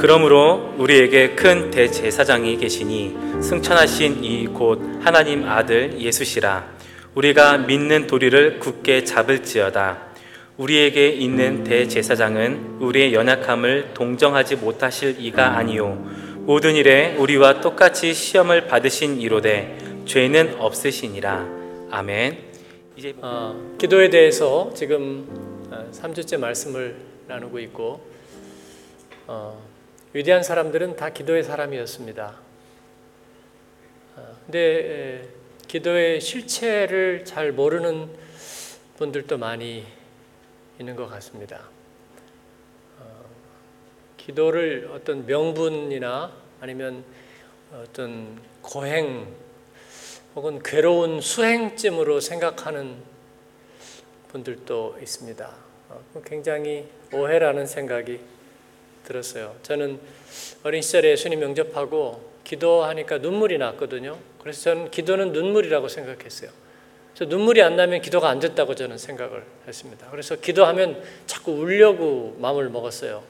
그러므로 우리에게 큰 대제사장이 계시니 승천하신 이 곧 하나님 아들 예수시라. 우리가 믿는 도리를 굳게 잡을지어다. 우리에게 있는 대제사장은 우리의 연약함을 동정하지 못하실 이가 아니요. 모든 일에 우리와 똑같이 시험을 받으신 이로되 죄는 없으시니라. 아멘. 이제 어, 기도에 대해서 지금 3주째 어, 말씀을 나누고 있고 어, 위대한 사람들은 다 기도의 사람이었습니다. 어, 근데 기도의 실체를 잘 모르는 분들도 많이 있는 것 같습니다. 어, 기도를 어떤 명분이나 아니면 어떤 고행 혹은 괴로운 수행쯤으로 생각하는 분들도 있습니다. 어, 굉장히 오해라는 생각이 들었어요. 저는 어린 시절에 예수님 영접하고 기도하니까 눈물이 났거든요. 그래서 저는 기도는 눈물이라고 생각했어요. 그래서 눈물이 안 나면 기도가 안 됐다고 저는 생각을 했습니다. 그래서 기도하면 자꾸 울려고 마음을 먹었어요.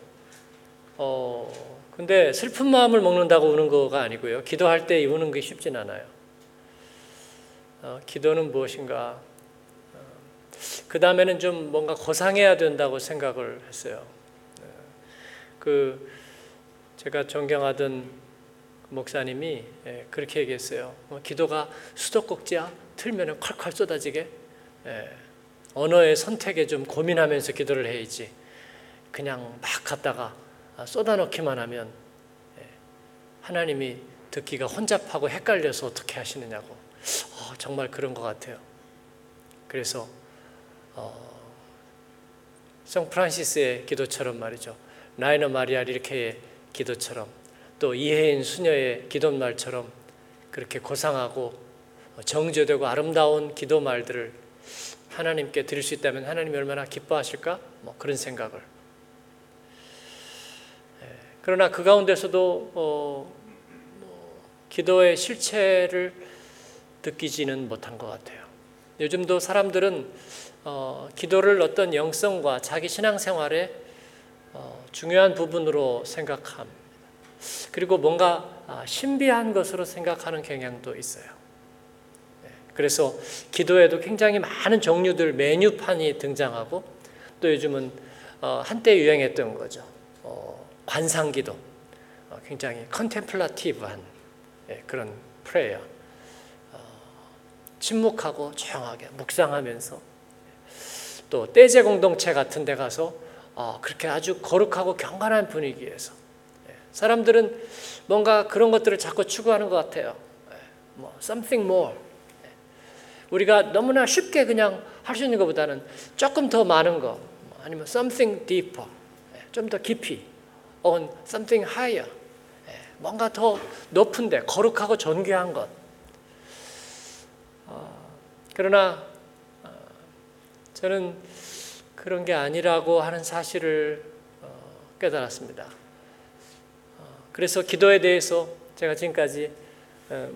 어, 근데 슬픈 마음을 먹는다고 우는 거가 아니고요. 기도할 때 우는 게 쉽진 않아요. 어, 기도는 무엇인가? 어, 그 다음에는 좀 뭔가 고상해야 된다고 생각을 했어요. 어, 그 제가 존경하던 목사님이 예, 그렇게 얘기했어요. 어, 기도가 수도꼭지야 틀면 콸콸 쏟아지게 예, 언어의 선택에 좀 고민하면서 기도를 해야지 그냥 막 갔다가 쏟아넣기만 하면 예, 하나님이 듣기가 혼잡하고 헷갈려서 어떻게 하시느냐고 어, 정말 그런 것 같아요. 그래서 어, 성 프란시스의 기도처럼 말이죠. 나이너 마리아 이렇게 기도처럼 또 이혜인 수녀의 기도말처럼 그렇게 고상하고 정제되고 아름다운 기도 말들을 하나님께 드릴 수 있다면 하나님이 얼마나 기뻐하실까? 뭐 그런 생각을. 예, 그러나 그 가운데서도 어, 뭐 기도의 실체를 느끼지는 못한 것 같아요. 요즘도 사람들은 어, 기도를 어떤 영성과 자기 신앙생활의 어, 중요한 부분으로 생각합니다. 그리고 뭔가 아, 신비한 것으로 생각하는 경향도 있어요. 그래서 기도에도 굉장히 많은 종류들 메뉴판이 등장하고 또 요즘은 어, 한때 유행했던 거죠. 어, 관상기도 어, 굉장히 contemplative한 예, 그런 prayer. 침묵하고 조용하게 묵상하면서 또 떼제 공동체 같은 데 가서 그렇게 아주 거룩하고 경건한 분위기에서. 예, 사람들은 뭔가 그런 것들을 자꾸 추구하는 것 같아요. 예, 뭐 something more. 우리가 너무나 쉽게 그냥 할 수 있는 것보다는 조금 더 많은 거 아니면 something deeper. 예, 좀더 깊이 혹은 something higher. 예, 뭔가 더 높은데 거룩하고 존귀한 것. 어, 그러나 어, 저는 그런 게 아니라고 하는 사실을 어, 깨달았습니다. 그래서 기도에 대해서 제가 지금까지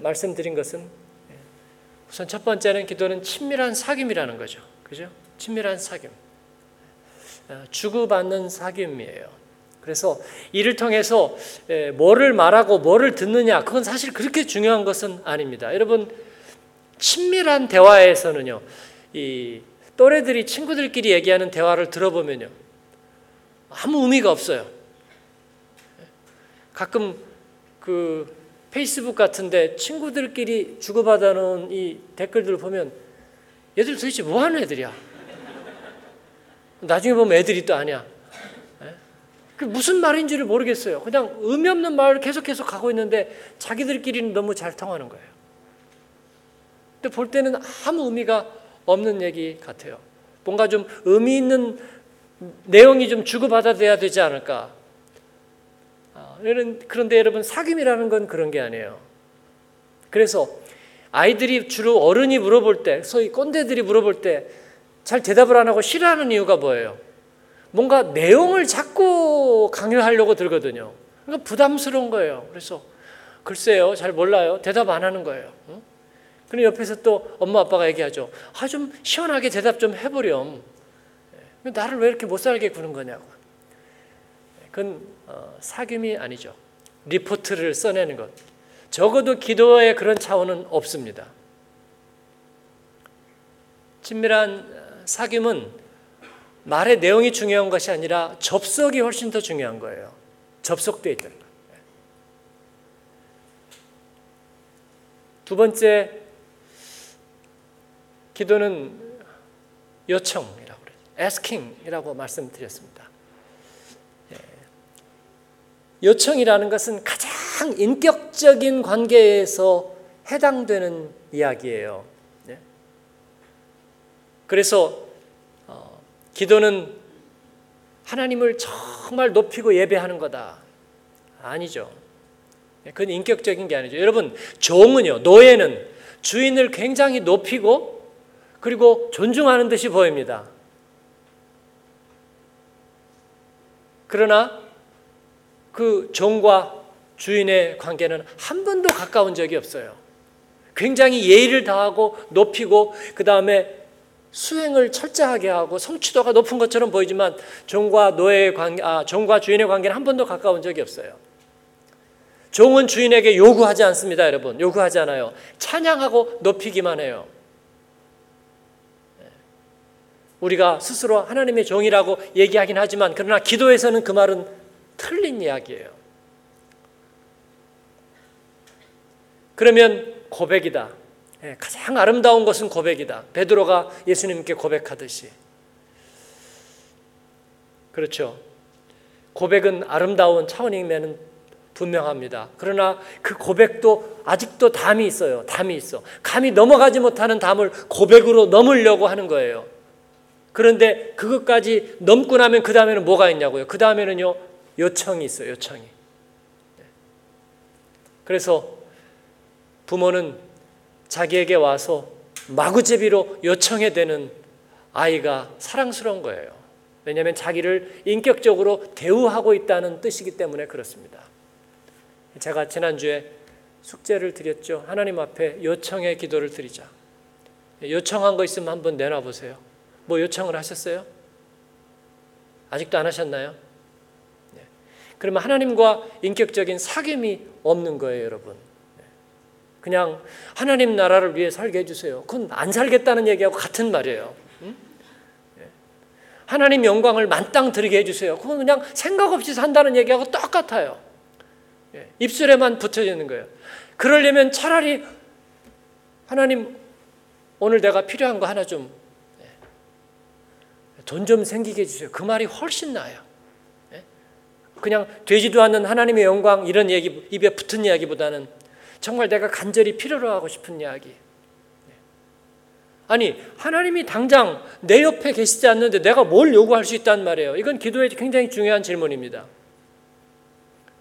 말씀드린 것은 우선 첫 번째는 기도는 친밀한 사귐이라는 거죠. 그죠? 친밀한 사귐. 어, 주고받는 사귐이에요. 그래서 이를 통해서 뭐를 말하고 뭐를 듣느냐, 그건 사실 그렇게 중요한 것은 아닙니다. 여러분, 친밀한 대화에서는요, 이 또래들이 친구들끼리 얘기하는 대화를 들어보면요, 아무 의미가 없어요. 가끔 그 페이스북 같은데 친구들끼리 주고받아 놓은 이 댓글들을 보면 얘들 도대체 뭐 하는 애들이야? 나중에 보면 애들이 또 아니야. 예? 그 무슨 말인지를 모르겠어요. 그냥 의미 없는 말을 계속 계속 가고 있는데 자기들끼리는 너무 잘 통하는 거예요. 근데 볼 때는 아무 의미가 없는 얘기 같아요. 뭔가 좀 의미 있는 내용이 좀 주고받아야 되지 않을까. 그런데 여러분 사귐이라는 건 그런 게 아니에요. 그래서 아이들이 주로 어른이 물어볼 때, 소위 꼰대들이 물어볼 때 잘 대답을 안 하고 싫어하는 이유가 뭐예요? 뭔가 내용을 자꾸 강요하려고 들거든요. 그러니까 부담스러운 거예요. 그래서 글쎄요, 잘 몰라요. 대답 안 하는 거예요. 응? 그럼 옆에서 또 엄마 아빠가 얘기하죠. 아, 좀 시원하게 대답 좀 해보렴. 나를 왜 이렇게 못 살게 구는 거냐고. 그건 어, 사귐이 아니죠. 리포트를 써내는 것. 적어도 기도의 그런 차원은 없습니다. 친밀한 사귐은 말의 내용이 중요한 것이 아니라 접속이 훨씬 더 중요한 거예요. 접속되어 있다는 거. 두 번째 기도는 요청이라고 그래요. asking이라고 말씀드렸습니다. 예. 요청이라는 것은 가장 인격적인 관계에서 해당되는 이야기예요. 예. 그래서 어, 기도는 하나님을 정말 높이고 예배하는 거다. 아니죠. 예, 그건 인격적인 게 아니죠. 여러분, 종은요, 노예는 주인을 굉장히 높이고 그리고 존중하는 듯이 보입니다. 그러나 그 종과 주인의 관계는 한 번도 가까운 적이 없어요. 굉장히 예의를 다하고 높이고 그 다음에 수행을 철저하게 하고 성취도가 높은 것처럼 보이지만 종과 노예의 관계, 아, 종과 주인의 관계는 한 번도 가까운 적이 없어요. 종은 주인에게 요구하지 않습니다, 여러분. 요구하지 않아요. 찬양하고 높이기만 해요. 우리가 스스로 하나님의 종이라고 얘기하긴 하지만 그러나 기도에서는 그 말은 틀린 이야기예요. 그러면 고백이다. 예, 가장 아름다운 것은 고백이다. 베드로가 예수님께 고백하듯이. 그렇죠. 고백은 아름다운 차원이면 분명합니다. 그러나 그 고백도 아직도 담이 있어요. 담이 있어. 감히 넘어가지 못하는 담을 고백으로 넘으려고 하는 거예요. 그런데 그것까지 넘고 나면 그 다음에는 뭐가 있냐고요. 그 다음에는요, 요청이 있어요, 요청이. 네. 그래서 부모는 자기에게 와서 마구제비로 요청해 되는 아이가 사랑스러운 거예요. 왜냐하면 자기를 인격적으로 대우하고 있다는 뜻이기 때문에 그렇습니다. 제가 지난주에 숙제를 드렸죠. 하나님 앞에 요청의 기도를 드리자. 요청한 거 있으면 한번 내놔 보세요. 뭐 요청을 하셨어요? 아직도 안 하셨나요? 네. 그러면 하나님과 인격적인 사귐이 없는 거예요, 여러분. 네. 그냥 하나님 나라를 위해 살게 해주세요. 그건 안 살겠다는 얘기하고 같은 말이에요. 응? 네. 하나님 영광을 만땅 드리게 해주세요. 그건 그냥 생각 없이 산다는 얘기하고 똑같아요. 예. 입술에만 붙여지는 거예요. 그러려면 차라리 하나님 오늘 내가 필요한 거 하나 좀 돈 좀 생기게 해주세요. 그 말이 훨씬 나아요. 예? 그냥 되지도 않는 하나님의 영광 이런 얘기 입에 붙은 이야기보다는 정말 내가 간절히 필요로 하고 싶은 이야기. 예. 아니 하나님이 당장 내 옆에 계시지 않는데 내가 뭘 요구할 수 있단 말이에요. 이건 기도에 굉장히 중요한 질문입니다.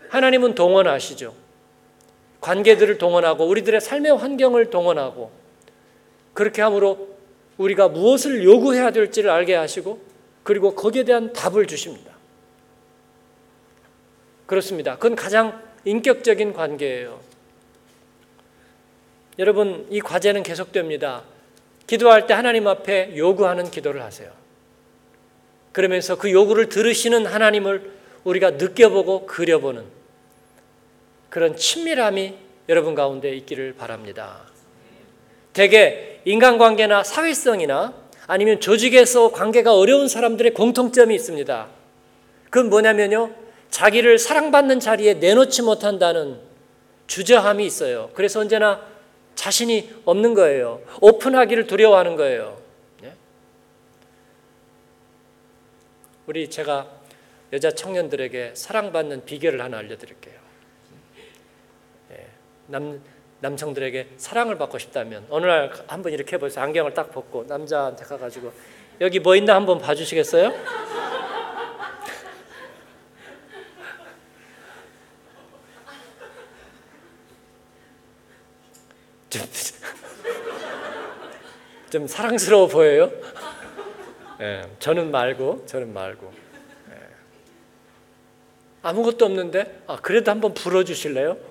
하나님은 동원하시죠. 관계들을 동원하고 우리들의 삶의 환경을 동원하고 그렇게 함으로 우리가 무엇을 요구해야 될지를 알게 하시고 그리고 거기에 대한 답을 주십니다. 그렇습니다. 그건 가장 인격적인 관계예요. 여러분, 이 과제는 계속됩니다. 기도할 때 하나님 앞에 요구하는 기도를 하세요. 그러면서 그 요구를 들으시는 하나님을 우리가 느껴보고 그려보는 그런 친밀함이 여러분 가운데 있기를 바랍니다. 대개 인간관계나 사회성이나 아니면 조직에서 관계가 어려운 사람들의 공통점이 있습니다. 그건 뭐냐면요. 자기를 사랑받는 자리에 내놓지 못한다는 주저함이 있어요. 그래서 언제나 자신이 없는 거예요. 오픈하기를 두려워하는 거예요. 예? 우리 제가 여자 청년들에게 사랑받는 비결을 하나 알려드릴게요. 예. 남, 남성들에게 사랑을 받고 싶다면 어느 날 한번 이렇게 해보세요. 안경을 딱 벗고 남자한테 가가지고 여기 뭐 있나 한번 봐주시겠어요? 좀, 좀 사랑스러워 보여요? 네, 저는 말고 저는 말고 네. 아무것도 없는데 아 그래도 한번 불어주실래요?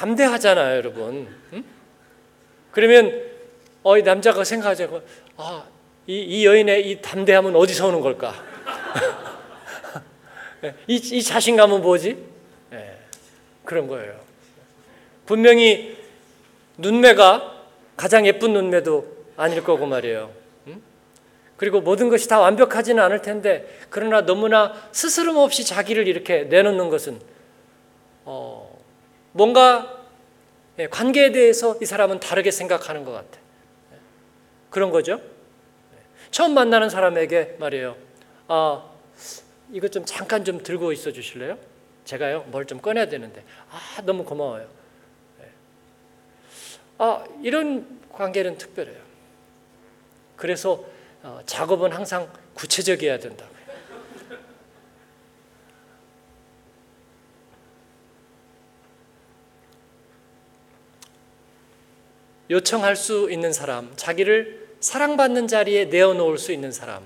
담대하잖아요, 여러분. 응? 그러면 어, 이 남자가 생각하자고 아, 이, 이 여인의 이 담대함은 어디서 오는 걸까? 이, 이 자신감은 뭐지? 네, 그런 거예요. 분명히 눈매가 가장 예쁜 눈매도 아닐 거고 말이에요. 그리고 모든 것이 다 완벽하지는 않을 텐데 그러나 너무나 스스럼 없이 자기를 이렇게 내놓는 것은 어, 뭔가 예, 관계에 대해서 이 사람은 다르게 생각하는 것 같아. 그런 거죠. 처음 만나는 사람에게 말이에요. 아, 이거 좀 잠깐 좀 들고 있어 주실래요? 제가요, 뭘 좀 꺼내야 되는데. 아, 너무 고마워요. 네. 아, 이런 관계는 특별해요. 그래서 어, 작업은 항상 구체적이어야 된다. 요청할 수 있는 사람, 자기를 사랑받는 자리에 내어놓을 수 있는 사람,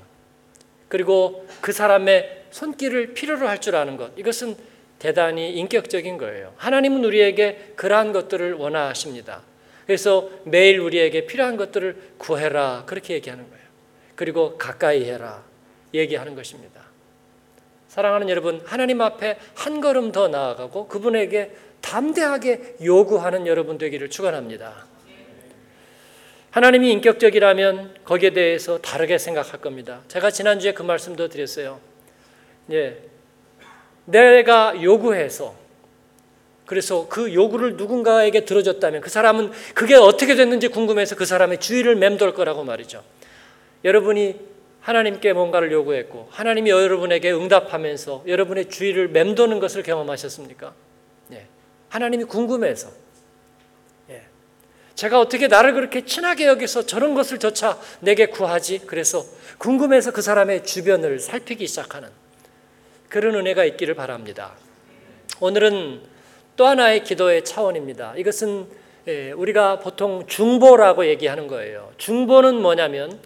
그리고 그 사람의 손길을 필요로 할 줄 아는 것, 이것은 대단히 인격적인 거예요. 하나님은 우리에게 그러한 것들을 원하십니다. 그래서 매일 우리에게 필요한 것들을 구해라. 그렇게 얘기하는 거예요. 그리고 가까이 해라. 얘기하는 것입니다. 사랑하는 여러분, 하나님 앞에 한 걸음 더 나아가고 그분에게 담대하게 요구하는 여러분 되기를 축원합니다. 하나님이 인격적이라면 거기에 대해서 다르게 생각할 겁니다. 제가 지난주에 그 말씀도 드렸어요. 예. 내가 요구해서 그래서 그 요구를 누군가에게 들어줬다면 그 사람은 그게 어떻게 됐는지 궁금해서 그 사람의 주의를 맴돌 거라고 말이죠. 여러분이 하나님께 뭔가를 요구했고 하나님이 여러분에게 응답하면서 여러분의 주의를 맴도는 것을 경험하셨습니까? 예. 하나님이 궁금해서 제가 어떻게 나를 그렇게 친하게 여기서 저런 것을 조차 내게 구하지? 그래서 궁금해서 그 사람의 주변을 살피기 시작하는 그런 은혜가 있기를 바랍니다. 오늘은 또 하나의 기도의 차원입니다. 이것은 예, 우리가 보통 중보라고 얘기하는 거예요. 중보는 뭐냐면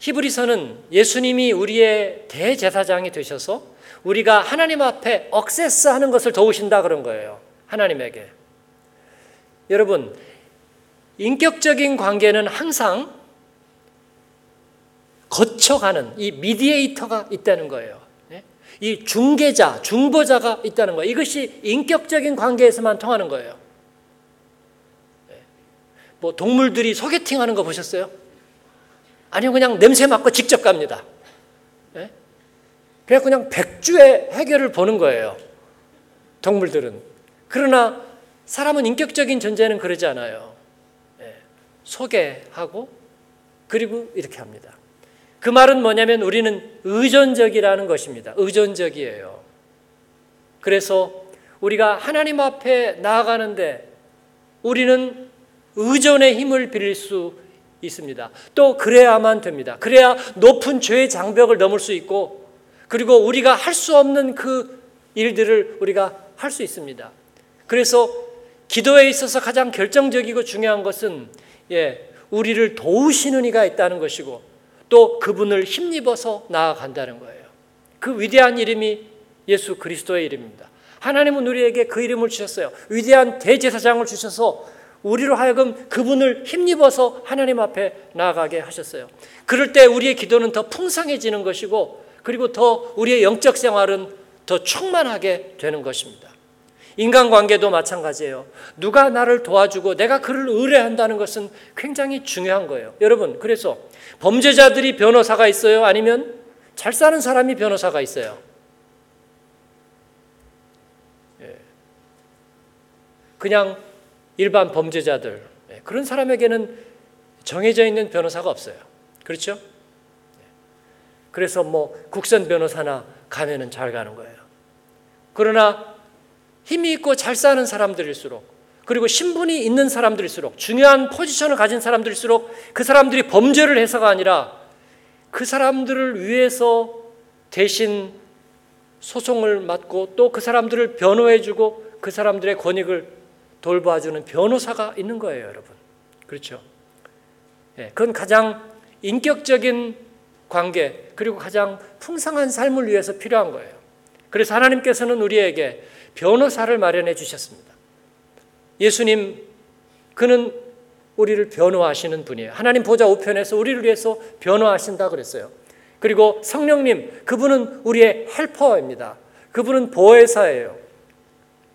히브리서는 예수님이 우리의 대제사장이 되셔서 우리가 하나님 앞에 억세스하는 것을 도우신다 그런 거예요. 하나님에게. 여러분, 인격적인 관계는 항상 거쳐가는 이 미디에이터가 있다는 거예요. 예? 이 중개자, 중보자가 있다는 거예요. 이것이 인격적인 관계에서만 통하는 거예요. 예? 뭐 동물들이 소개팅 하는 거 보셨어요? 아니요, 그냥 냄새 맡고 직접 갑니다. 예? 그냥 그냥 백주의 해결을 보는 거예요. 동물들은. 그러나 사람은 인격적인 존재는 그러지 않아요. 소개하고 그리고 이렇게 합니다. 그 말은 뭐냐면 우리는 의존적이라는 것입니다. 의존적이에요. 그래서 우리가 하나님 앞에 나아가는데 우리는 의존의 힘을 빌릴 수 있습니다. 또 그래야만 됩니다. 그래야 높은 죄의 장벽을 넘을 수 있고 그리고 우리가 할 수 없는 그 일들을 우리가 할 수 있습니다. 그래서 기도에 있어서 가장 결정적이고 중요한 것은 예, 우리를 도우시는 이가 있다는 것이고 또 그분을 힘입어서 나아간다는 거예요. 그 위대한 이름이 예수 그리스도의 이름입니다. 하나님은 우리에게 그 이름을 주셨어요. 위대한 대제사장을 주셔서 우리로 하여금 그분을 힘입어서 하나님 앞에 나아가게 하셨어요. 그럴 때 우리의 기도는 더 풍성해지는 것이고 그리고 더 우리의 영적 생활은 더 충만하게 되는 것입니다. 인간관계도 마찬가지예요. 누가 나를 도와주고 내가 그를 의뢰한다는 것은 굉장히 중요한 거예요. 여러분, 그래서 범죄자들이 변호사가 있어요? 아니면 잘 사는 사람이 변호사가 있어요? 예. 그냥 일반 범죄자들, 예. 그런 사람에게는 정해져 있는 변호사가 없어요. 그렇죠? 예. 그래서 뭐 국선 변호사나 가면은 잘 가는 거예요. 그러나 힘이 있고 잘 사는 사람들일수록 그리고 신분이 있는 사람들일수록 중요한 포지션을 가진 사람들일수록 그 사람들이 범죄를 해서가 아니라 그 사람들을 위해서 대신 소송을 맡고 또 그 사람들을 변호해주고 그 사람들의 권익을 돌봐주는 변호사가 있는 거예요, 여러분. 그렇죠? 예, 그건 가장 인격적인 관계 그리고 가장 풍성한 삶을 위해서 필요한 거예요. 그래서 하나님께서는 우리에게 변호사를 마련해 주셨습니다. 예수님 그는 우리를 변호하시는 분이에요. 하나님 보좌 우편에서 우리를 위해서 변호하신다 그랬어요. 그리고 성령님, 그분은 우리의 헬퍼입니다. 그분은 보혜사예요.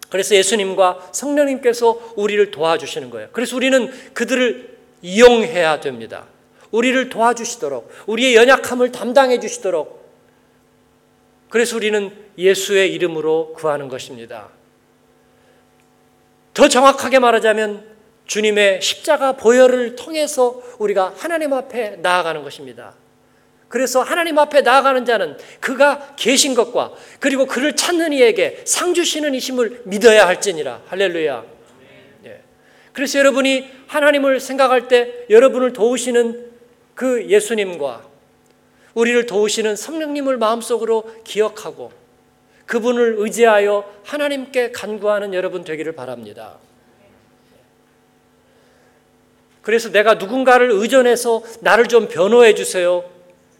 그래서 예수님과 성령님께서 우리를 도와주시는 거예요. 그래서 우리는 그들을 이용해야 됩니다. 우리를 도와주시도록, 우리의 연약함을 담당해 주시도록. 그래서 우리는 예수의 이름으로 구하는 것입니다. 더 정확하게 말하자면 주님의 십자가 보혈을 통해서 우리가 하나님 앞에 나아가는 것입니다. 그래서 하나님 앞에 나아가는 자는 그가 계신 것과 그리고 그를 찾는 이에게 상 주시는 이심을 믿어야 할지니라. 할렐루야. 네. 그래서 여러분이 하나님을 생각할 때 여러분을 도우시는 그 예수님과 우리를 도우시는 성령님을 마음속으로 기억하고 그분을 의지하여 하나님께 간구하는 여러분 되기를 바랍니다. 그래서 내가 누군가를 의존해서 나를 좀 변호해 주세요.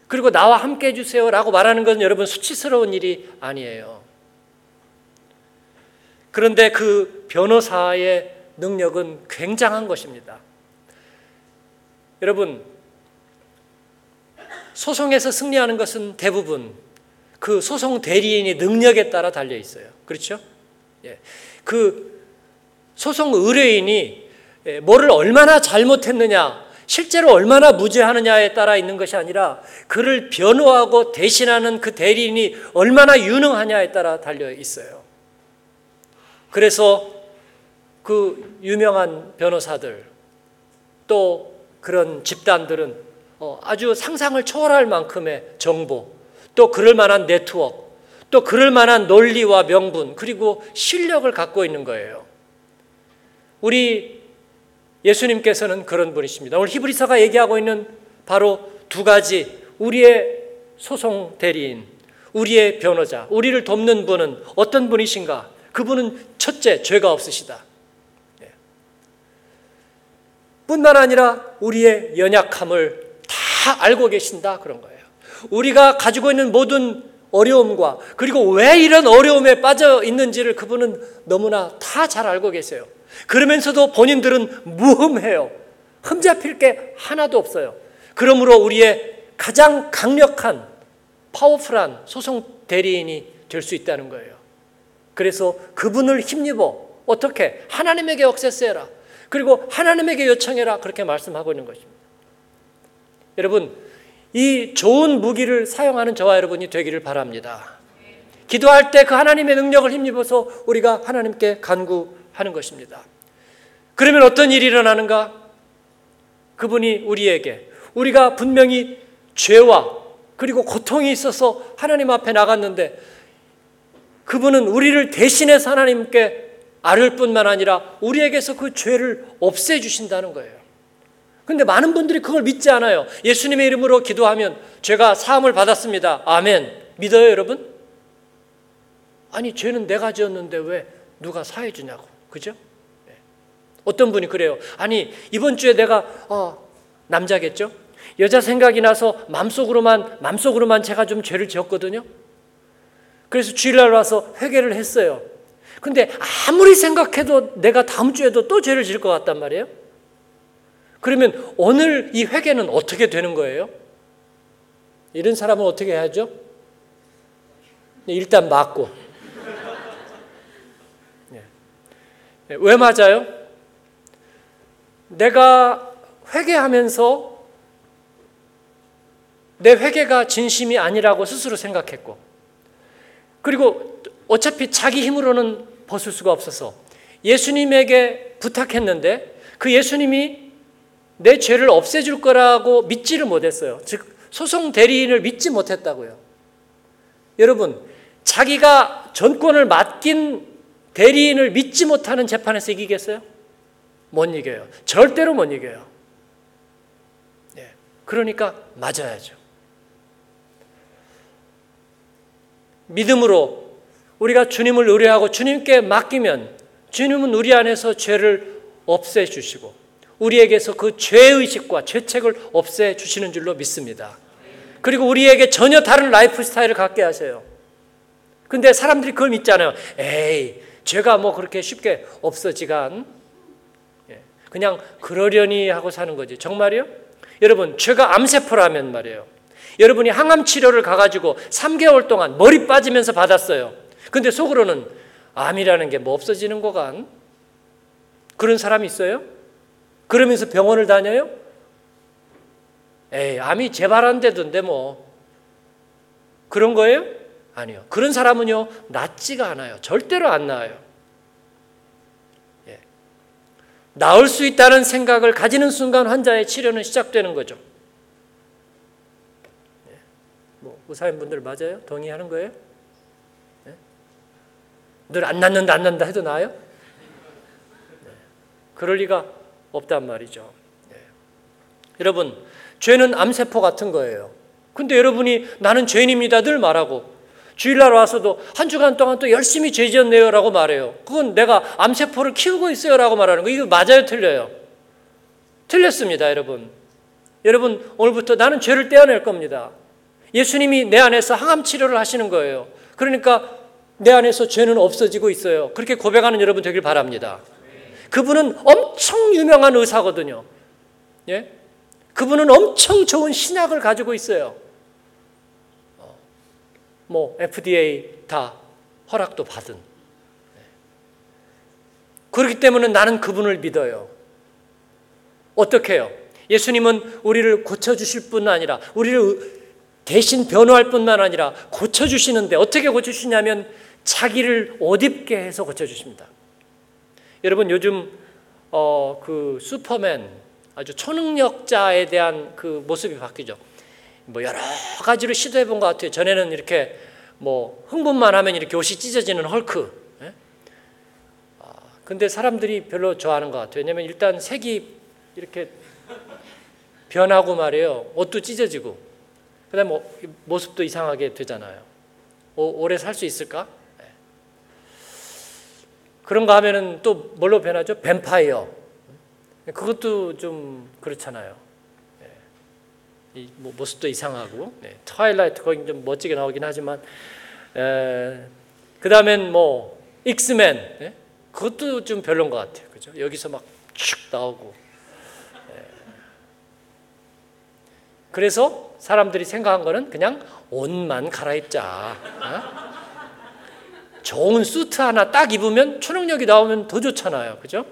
그리고 나와 함께 해 주세요. 라고 말하는 것은 여러분 수치스러운 일이 아니에요. 그런데 그 변호사의 능력은 굉장한 것입니다. 여러분, 소송에서 승리하는 것은 대부분 그 소송 대리인의 능력에 따라 달려 있어요. 그렇죠? 예. 그 소송 의뢰인이 예, 뭐를 얼마나 잘못했느냐, 실제로 얼마나 무죄하느냐에 따라 있는 것이 아니라 그를 변호하고 대신하는 그 대리인이 얼마나 유능하냐에 따라 달려 있어요. 그래서 그 유명한 변호사들 또 그런 집단들은 어, 아주 상상을 초월할 만큼의 정보 또 그럴 만한 네트워크 또 그럴 만한 논리와 명분 그리고 실력을 갖고 있는 거예요. 우리 예수님께서는 그런 분이십니다. 오늘 히브리서가 얘기하고 있는 바로 두 가지 우리의 소송 대리인, 우리의 변호자, 우리를 돕는 분은 어떤 분이신가? 그분은 첫째, 죄가 없으시다. 예. 뿐만 아니라 우리의 연약함을 다 알고 계신다. 그런 거예요. 우리가 가지고 있는 모든 어려움과 그리고 왜 이런 어려움에 빠져 있는지를 그분은 너무나 다 잘 알고 계세요. 그러면서도 본인들은 무흠해요. 흠잡힐 게 하나도 없어요. 그러므로 우리의 가장 강력한 파워풀한 소송 대리인이 될 수 있다는 거예요. 그래서 그분을 힘입어 어떻게 하나님에게 억세스해라. 그리고 하나님에게 요청해라. 그렇게 말씀하고 있는 것입니다. 여러분, 이 좋은 무기를 사용하는 저와 여러분이 되기를 바랍니다. 기도할 때 그 하나님의 능력을 힘입어서 우리가 하나님께 간구하는 것입니다. 그러면 어떤 일이 일어나는가? 그분이 우리에게 우리가 분명히 죄와 그리고 고통이 있어서 하나님 앞에 나갔는데 그분은 우리를 대신해서 하나님께 아를 뿐만 아니라 우리에게서 그 죄를 없애 주신다는 거예요. 근데 많은 분들이 그걸 믿지 않아요. 예수님의 이름으로 기도하면 죄가 사함을 받았습니다. 아멘. 믿어요, 여러분? 아니, 죄는 내가 지었는데 왜 누가 사해 주냐고. 그죠? 어떤 분이 그래요. 아니 이번 주에 내가 어, 남자겠죠? 여자 생각이 나서 맘속으로만 맘속으로만 제가 좀 죄를 지었거든요. 그래서 주일날 와서 회개를 했어요. 근데 아무리 생각해도 내가 다음 주에도 또 죄를 지을 것 같단 말이에요. 그러면 오늘 이 회개는 어떻게 되는 거예요? 이런 사람은 어떻게 해야죠? 일단 맞고. 네. 왜 맞아요? 내가 회개하면서 내 회개가 진심이 아니라고 스스로 생각했고, 그리고 어차피 자기 힘으로는 벗을 수가 없어서 예수님에게 부탁했는데 그 예수님이 내 죄를 없애줄 거라고 믿지를 못했어요. 즉, 소송 대리인을 믿지 못했다고요. 여러분, 자기가 전권을 맡긴 대리인을 믿지 못하는 재판에서 이기겠어요? 못 이겨요. 절대로 못 이겨요. 예. 그러니까 맞아야죠. 믿음으로 우리가 주님을 의뢰하고 주님께 맡기면 주님은 우리 안에서 죄를 없애 주시고 우리에게서 그 죄의식과 죄책을 없애 주시는 줄로 믿습니다. 그리고 우리에게 전혀 다른 라이프 스타일을 갖게 하세요. 근데 사람들이 그걸 믿잖아요. 에이, 죄가 뭐 그렇게 쉽게 없어지간 그냥 그러려니 하고 사는 거지. 정말이요? 여러분, 죄가 암세포라면 말이에요. 여러분이 항암 치료를 가가지고 3개월 동안 머리 빠지면서 받았어요. 근데 속으로는 암이라는 게 뭐 없어지는 거간? 그런 사람이 있어요? 그러면서 병원을 다녀요? 에이, 암이 재발한대던데 뭐. 그런 거예요? 아니요. 그런 사람은요, 낫지가 않아요. 절대로 안 나아요. 예. 나을 수 있다는 생각을 가지는 순간 환자의 치료는 시작되는 거죠. 예. 뭐, 의사인분들 맞아요? 동의하는 거예요? 예? 늘안 낫는다, 안 낫는다 해도 나아요? 네. 그럴 리가 없단 말이죠. 예. 여러분, 죄는 암세포 같은 거예요. 근데 여러분이 나는 죄인입니다 늘 말하고 주일날 와서도 한 주간 동안 또 열심히 죄 지었네요 라고 말해요. 그건 내가 암세포를 키우고 있어요 라고 말하는 거. 이거 맞아요? 틀려요? 틀렸습니다, 여러분. 여러분, 오늘부터 나는 죄를 떼어낼 겁니다. 예수님이 내 안에서 항암 치료를 하시는 거예요. 그러니까 내 안에서 죄는 없어지고 있어요. 그렇게 고백하는 여러분 되길 바랍니다. 그분은 엄청 유명한 의사거든요. 예? 그분은 엄청 좋은 신약을 가지고 있어요. 어, 뭐 FDA 다 허락도 받은. 네. 그렇기 때문에 나는 그분을 믿어요. 어떻게 해요? 예수님은 우리를 고쳐주실 뿐 아니라 우리를 대신 변호할 뿐만 아니라 고쳐주시는데 어떻게 고쳐주시냐면 자기를 옷 입게 해서 고쳐주십니다. 여러분 요즘 어, 그 슈퍼맨 아주 초능력자에 대한 그 모습이 바뀌죠. 뭐 여러 가지로 시도해 본 것 같아요. 전에는 이렇게 뭐 흥분만 하면 이렇게 옷이 찢어지는 헐크. 예? 아, 근데 사람들이 별로 좋아하는 것 같아요. 왜냐면 일단 색이 이렇게 변하고 말이에요. 옷도 찢어지고. 그다음 뭐 모습도 이상하게 되잖아요. 오, 오래 살 수 있을까? 예. 그런가 하면은 또 뭘로 변하죠? 뱀파이어. 그것도 좀 그렇잖아요. 네. 뭐 모습도 이상하고 네. 트와일라이트 거기 좀 멋지게 나오긴 하지만 그 다음엔 뭐 엑스맨 네? 그것도 좀 별론 것 같아요. 그죠? 여기서 막 쭉 나오고 네. 그래서 사람들이 생각한 거는 그냥 옷만 갈아입자. 어? 좋은 수트 하나 딱 입으면 초능력이 나오면 더 좋잖아요. 그죠?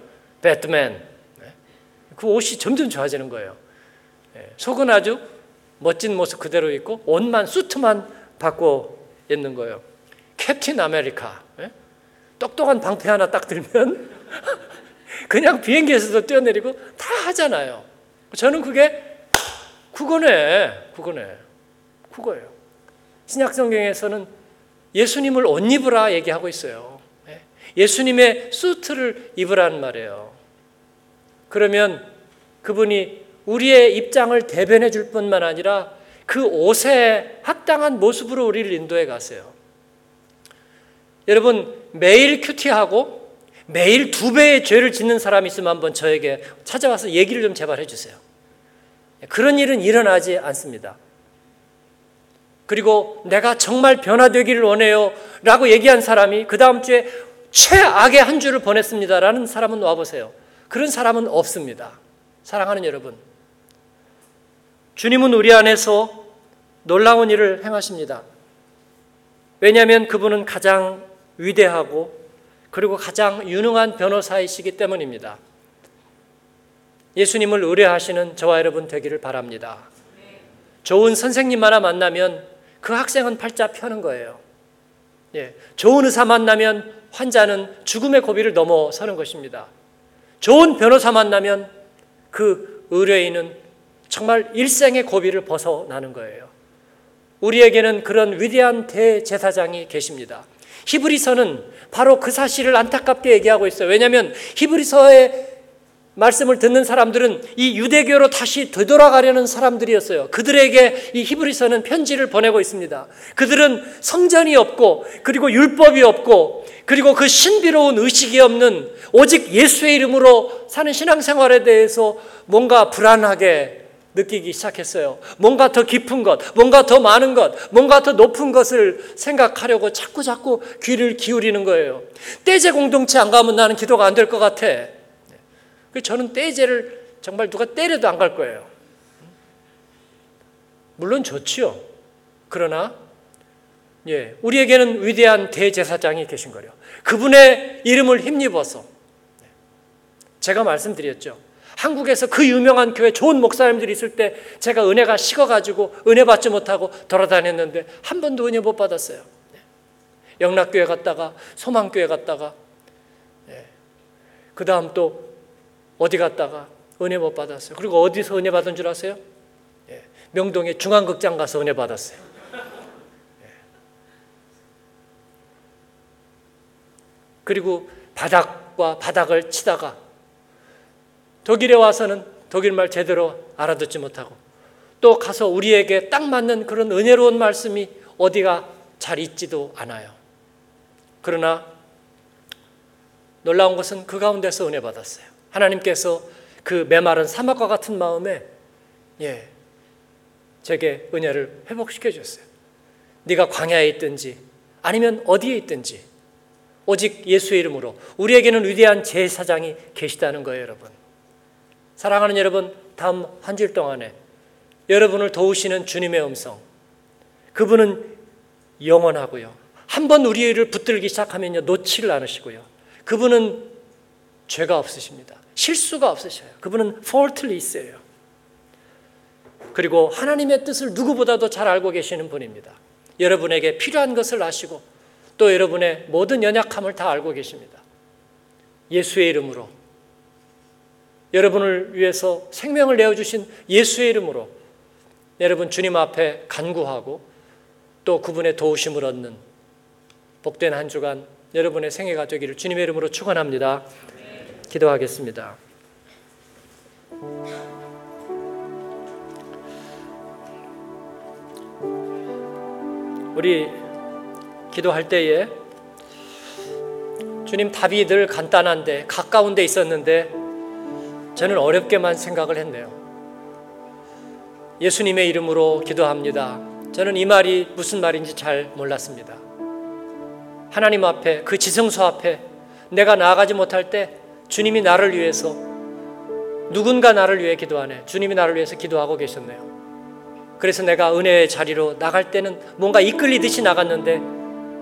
배트맨 그 옷이 점점 좋아지는 거예요. 예, 속은 아주 멋진 모습 그대로 있고 옷만 수트만 바꿔 입는 거예요. 캡틴 아메리카 예? 똑똑한 방패 하나 딱 들면 그냥 비행기에서도 뛰어내리고 다 하잖아요. 저는 그게 그거네, 그거네, 그거예요. 신약 성경에서는 예수님을 옷 입으라 얘기하고 있어요. 예? 예수님의 수트를 입으라는 말이에요. 그러면 그분이 우리의 입장을 대변해 줄 뿐만 아니라 그 옷에 합당한 모습으로 우리를 인도해 가세요. 여러분, 매일 큐티하고 매일 두 배의 죄를 짓는 사람이 있으면 한번 저에게 찾아와서 얘기를 좀 제발 해주세요. 그런 일은 일어나지 않습니다. 그리고 내가 정말 변화되기를 원해요. 라고 얘기한 사람이 그 다음 주에 최악의 한 주를 보냈습니다. 라는 사람은 와보세요. 그런 사람은 없습니다. 사랑하는 여러분. 주님은 우리 안에서 놀라운 일을 행하십니다. 왜냐하면 그분은 가장 위대하고 그리고 가장 유능한 변호사이시기 때문입니다. 예수님을 의뢰하시는 저와 여러분 되기를 바랍니다. 좋은 선생님 하나 만나면 그 학생은 팔자 펴는 거예요. 예, 좋은 의사 만나면 환자는 죽음의 고비를 넘어서는 것입니다. 좋은 변호사 만나면 그 의뢰인은 정말 일생의 고비를 벗어나는 거예요. 우리에게는 그런 위대한 대제사장이 계십니다. 히브리서는 바로 그 사실을 안타깝게 얘기하고 있어요. 왜냐하면 히브리서의 말씀을 듣는 사람들은 이 유대교로 다시 되돌아가려는 사람들이었어요. 그들에게 이 히브리서는 편지를 보내고 있습니다. 그들은 성전이 없고 그리고 율법이 없고 그리고 그 신비로운 의식이 없는 오직 예수의 이름으로 사는 신앙생활에 대해서 뭔가 불안하게 느끼기 시작했어요. 뭔가 더 깊은 것, 뭔가 더 많은 것, 뭔가 더 높은 것을 생각하려고 자꾸 자꾸 귀를 기울이는 거예요. 떼제 공동체 안 가면 나는 기도가 안 될 것 같아. 그 저는 떼제를 정말 누가 때려도 안 갈 거예요. 물론 좋지요. 그러나 예, 우리에게는 위대한 대제사장이 계신 거요. 그분의 이름을 힘입어서 제가 말씀드렸죠. 한국에서 그 유명한 교회 좋은 목사님들이 있을 때 제가 은혜가 식어가지고 은혜 받지 못하고 돌아다녔는데 한 번도 은혜 못 받았어요. 영락교회 갔다가 소망교회 갔다가 그 다음 또 어디 갔다가 은혜 못 받았어요. 그리고 어디서 은혜 받은 줄 아세요? 예, 명동의 중앙극장 가서 은혜 받았어요. 예. 그리고 바닥과 바닥을 치다가 독일에 와서는 독일 말 제대로 알아듣지 못하고 또 가서 우리에게 딱 맞는 그런 은혜로운 말씀이 어디가 잘 있지도 않아요. 그러나 놀라운 것은 그 가운데서 은혜 받았어요. 하나님께서 그 메마른 사막과 같은 마음에 예, 제게 은혜를 회복시켜 주셨어요. 네가 광야에 있든지 아니면 어디에 있든지 오직 예수의 이름으로 우리에게는 위대한 제사장이 계시다는 거예요, 여러분. 사랑하는 여러분, 다음 한 주일 동안에 여러분을 도우시는 주님의 음성. 그분은 영원하고요. 한번 우리를 붙들기 시작하면요, 놓지를 않으시고요. 그분은 죄가 없으십니다. 실수가 없으셔요. 그분은 faultless예요. 그리고 하나님의 뜻을 누구보다도 잘 알고 계시는 분입니다. 여러분에게 필요한 것을 아시고 또 여러분의 모든 연약함을 다 알고 계십니다. 예수의 이름으로 여러분을 위해서 생명을 내어주신 예수의 이름으로 여러분 주님 앞에 간구하고 또 그분의 도우심을 얻는 복된 한 주간 여러분의 생애가 되기를 주님의 이름으로 축원합니다. 기도하겠습니다. 우리 기도할 때에 주님 답이 늘 간단한데 가까운 데 있었는데 저는 어렵게만 생각을 했네요. 예수님의 이름으로 기도합니다. 저는 이 말이 무슨 말인지 잘 몰랐습니다. 하나님 앞에 그 지성소 앞에 내가 나아가지 못할 때 주님이 나를 위해서 누군가 나를 위해 기도하네. 주님이 나를 위해서 기도하고 계셨네요. 그래서 내가 은혜의 자리로 나갈 때는 뭔가 이끌리듯이 나갔는데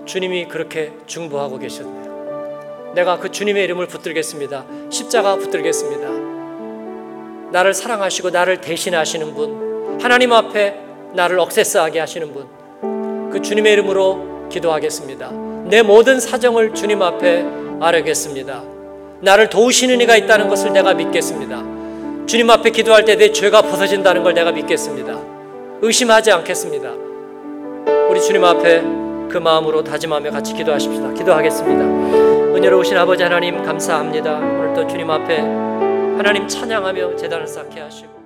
주님이 그렇게 중보하고 계셨네요. 내가 그 주님의 이름을 붙들겠습니다. 십자가 붙들겠습니다. 나를 사랑하시고 나를 대신하시는 분, 하나님 앞에 나를 억세스하게 하시는 분, 그 주님의 이름으로 기도하겠습니다. 내 모든 사정을 주님 앞에 아뢰겠습니다. 나를 도우시는 이가 있다는 것을 내가 믿겠습니다. 주님 앞에 기도할 때 내 죄가 벗어진다는 걸 내가 믿겠습니다. 의심하지 않겠습니다. 우리 주님 앞에 그 마음으로 다짐하며 같이 기도하십시다. 기도하겠습니다. 은혜로우신 아버지 하나님 감사합니다. 오늘도 주님 앞에 하나님 찬양하며 재단을 쌓게 하시고